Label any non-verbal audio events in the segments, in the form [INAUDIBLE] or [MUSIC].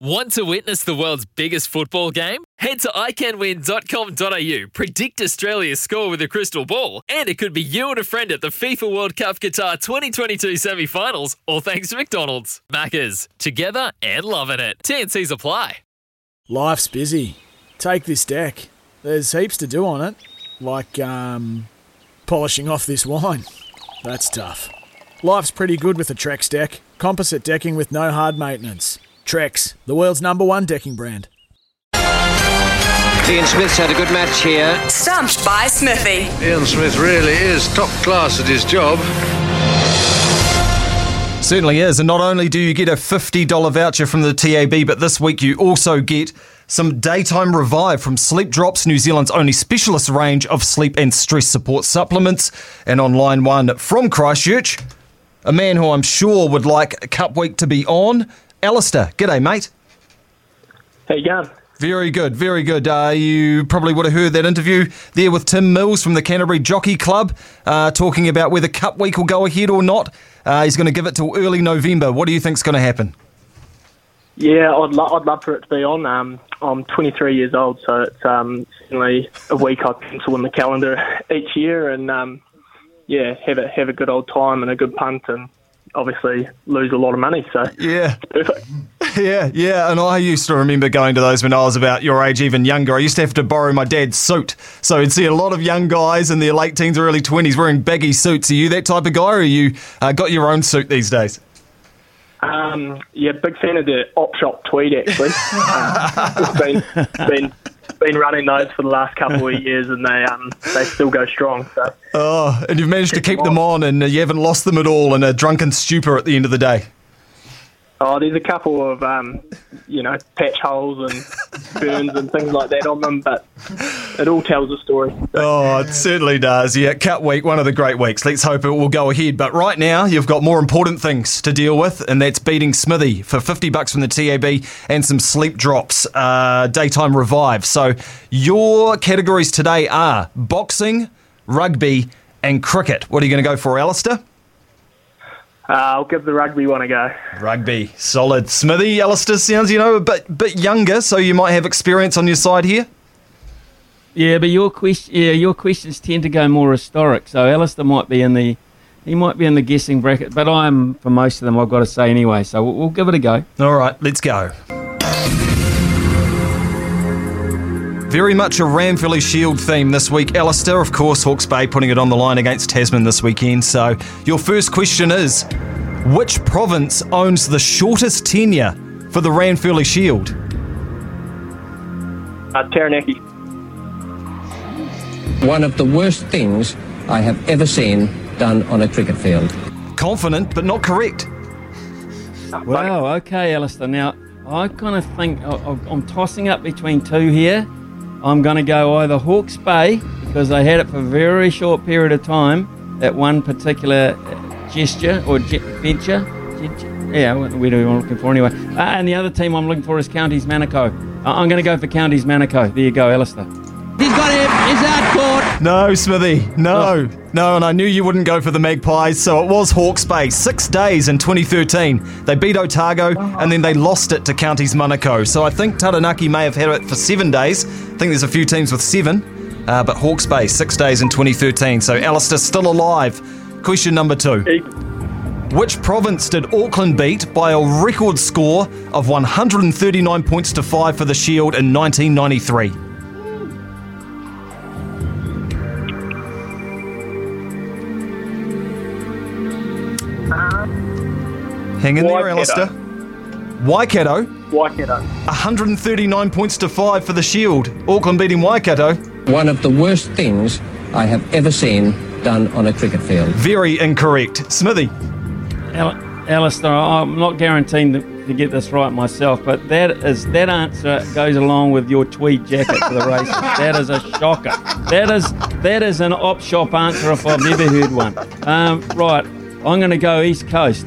Want to witness the world's biggest football game? Head to iCanWin.com.au, predict Australia's score with a crystal ball, and it could be you and a friend at the FIFA World Cup Qatar 2022 semi finals, all thanks to McDonald's. Maccas, together and loving it. TNC's apply. Life's busy. Take this deck. There's heaps to do on it, like um, polishing off this wine. That's tough. Life's pretty good with a Trex deck. Composite decking with no hard maintenance. Trex, the world's number one decking brand. Ian Smith's had a good match here. Stumped by Smithy. Ian Smith really is top class at his job. Certainly is. And not only do you get a $50 voucher from the TAB, but this week you also get some daytime revive from Sleep Drops, New Zealand's only specialist range of sleep and stress support supplements. And on line one from Christchurch, a man who I'm sure would like Cup Week to be on, Alistair. G'day, mate. How you going? Very good, very good. Uh, you probably would have heard that interview there with Tim Mills from the Canterbury Jockey Club, uh, talking about whether Cup Week will go ahead or not. Uh, he's going to give it till early November. What do you think's going to happen? Yeah, I'd, lo- I'd love for it to be on. Um, I'm 23 years old, so it's um, certainly a week I pencil in the calendar [LAUGHS] each year, and um, yeah, have a have a good old time and a good punt, and obviously lose a lot of money. So Yeah. perfect. [LAUGHS] Yeah, yeah, and I used to remember going to those when I was about your age, even younger. I used to have to borrow my dad's suit, so I'd see a lot of young guys in their late teens or early twenties wearing baggy suits. Are you that type of guy, or you uh, got your own suit these days? Um, yeah, big fan of the op shop tweed actually. [LAUGHS] uh, been been been running those for the last couple of years, and they um they still go strong. So Oh, and you've managed to keep them on, and you haven't lost them at all in a drunken stupor at the end of the day. oh, there's a couple of um you know patch holes and burns and things like that on them, but it all tells a story. Oh, it certainly does. Yeah, Cup Week, one of the great weeks. Let's hope it will go ahead. But right now, you've got more important things to deal with, and that's beating Smithy for 50 bucks from the TAB and some sleep drops, uh, daytime revive. So your categories today are boxing, rugby, and cricket. What are you going to go for, Alistair? Uh, I'll give the rugby one a go. Rugby, solid. Smithy, Alistair sounds, you know, a bit, bit younger, so you might have experience on your side here. Yeah, but your question, yeah, your questions tend to go more historic. So Alistair might be in the, he might be in the guessing bracket, but I'm for most of them. I've got to say anyway. So we'll, we'll give it a go. All right, let's go. Very much a Ranfurly Shield theme this week. Alistair, of course, Hawke's Bay putting it on the line against Tasman this weekend. So, your first question is Which province owns the shortest tenure for the Ranfurly Shield? Uh, Taranaki. One of the worst things I have ever seen done on a cricket field. Confident, but not correct. Wow. Okay, Alistair. Now I kind of think I- I- I'm tossing up between two here. I'm going to go either Hawke's Bay because they had it for a very short period of time. That one particular uh, gesture or ge- venture. Gesture? Yeah, what what are we looking for anyway? Uh, and the other team I'm looking for is Counties Manukau. Uh, I'm going to go for Counties Manukau. There you go, Alistair. He's got him. He's out caught. No, Smithy, no. No, and I knew you wouldn't go for the Magpies, so it was Hawke's Bay. Six days in 2013. They beat Otago and then they lost it to Counties Manukau. So I think Taranaki may have had it for seven days. I think there's a few teams with seven. Uh, but Hawke's Bay, six days in 2013. So Alistair still alive. Question number two. Which province did Auckland beat by a record score of 139 points to 5 for the Shield in 1993? Hang in there, Waikato. Alistair. Waikato, Waikato. 139 points to 5 for the Shield. Auckland beating Waikato. One of the worst things I have ever seen done on a cricket field. Very incorrect. Smithy. Al- Alistair, I'm not guaranteeing the to get this right myself, but that is that answer goes along with your tweed jacket for the race. [LAUGHS] That is a shocker. That is that is an op shop answer if I've never heard one. Um, right, I'm going to go East Coast.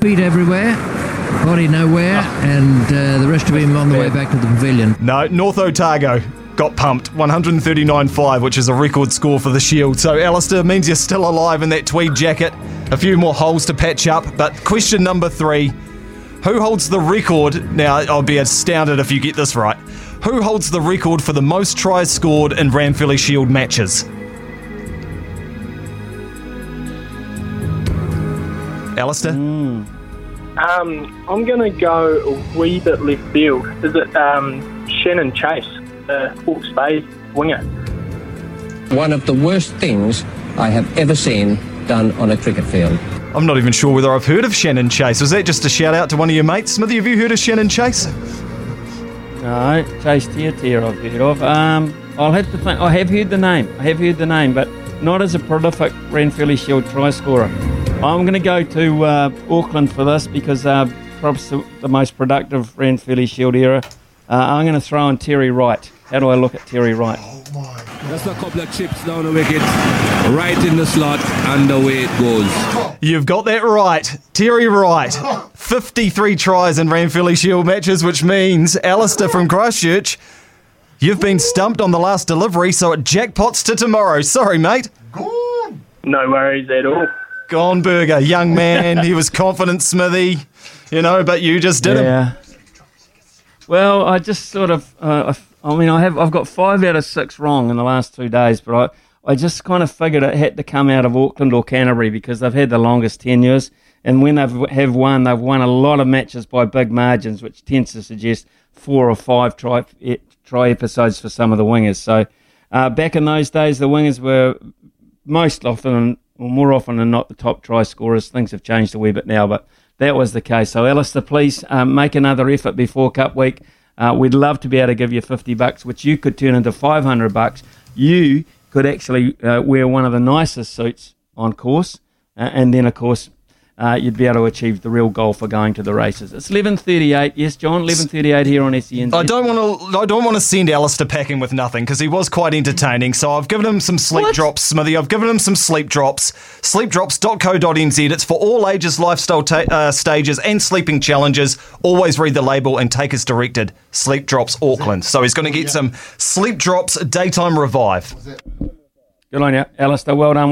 Feet everywhere, body nowhere, and uh, the rest of him on the way back to the pavilion. No, North Otago got pumped 139.5, which is a record score for the Shield. So, Alistair means you're still alive in that tweed jacket. A few more holes to patch up. But question number three Who holds the record? Now, I'll be astounded if you get this right. Who holds the record for the most tries scored in Ranfurly Shield matches? Alistair? Um, I'm going to go a wee bit left field. Is it um, Shannon Chase, the Hawke's Bay winger? One of the worst things I have ever seen done on a cricket field. I'm not even sure whether I've heard of Shannon Chase. Was that just a shout out to one of your mates? Smithy, have you heard of Shannon Chase? No, Chase Tiatia I've heard of. Um, I'll have to think. I have heard the name. I have heard the name, but not as a prolific Ranfurly Shield try scorer. I'm going to go to uh, Auckland for this because uh, perhaps the, the most productive Ranfurly Shield era. Uh, I'm going to throw in Terry Wright. How do I look at Terry Wright? Oh, my. Just a couple of chips down the wicket, right in the slot, and away it goes. You've got that right. Terry Wright. 53 tries in Ranfurly Shield matches, which means Alistair from Christchurch, you've been stumped on the last delivery, so it jackpots to tomorrow. Sorry, mate. No worries at all. Gone burger, young man. he was confident, Smithy. You know, but you just did him. Yeah. Well, I just sort of, uh, I, I mean, I have, I've got five out of six wrong in the last two days, but I, I just kind of figured it had to come out of Auckland or Canterbury because they've had the longest tenures, and when they've have won, they've won a lot of matches by big margins, which tends to suggest four or five try try episodes for some of the wingers. So, uh, back in those days, the wingers were most often, or more often than not, the top try scorers. Things have changed a wee bit now, but that was the case. So, Alistair, please um, make another effort before Cup Week. Uh, we'd love to be able to give you 50 bucks, which you could turn into 500 bucks. You could actually uh, wear one of the nicest suits on course, uh, and then, of course, uh, you'd be able to achieve the real goal for going to the races. It's 11:38. Yes, John, 11:38 here on SEN. I don't want to. I don't want to send Alistair packing with nothing because he was quite entertaining. So I've given him some sleep What? drops, Smithy. I've given him some sleep drops. Sleepdrops.co.nz. It's for all ages, lifestyle ta- uh, stages, and sleeping challenges. Always read the label and take as directed. Sleep Drops Auckland. So he's going to get some Sleep Drops daytime revive. Good on you, Alistair. Well done.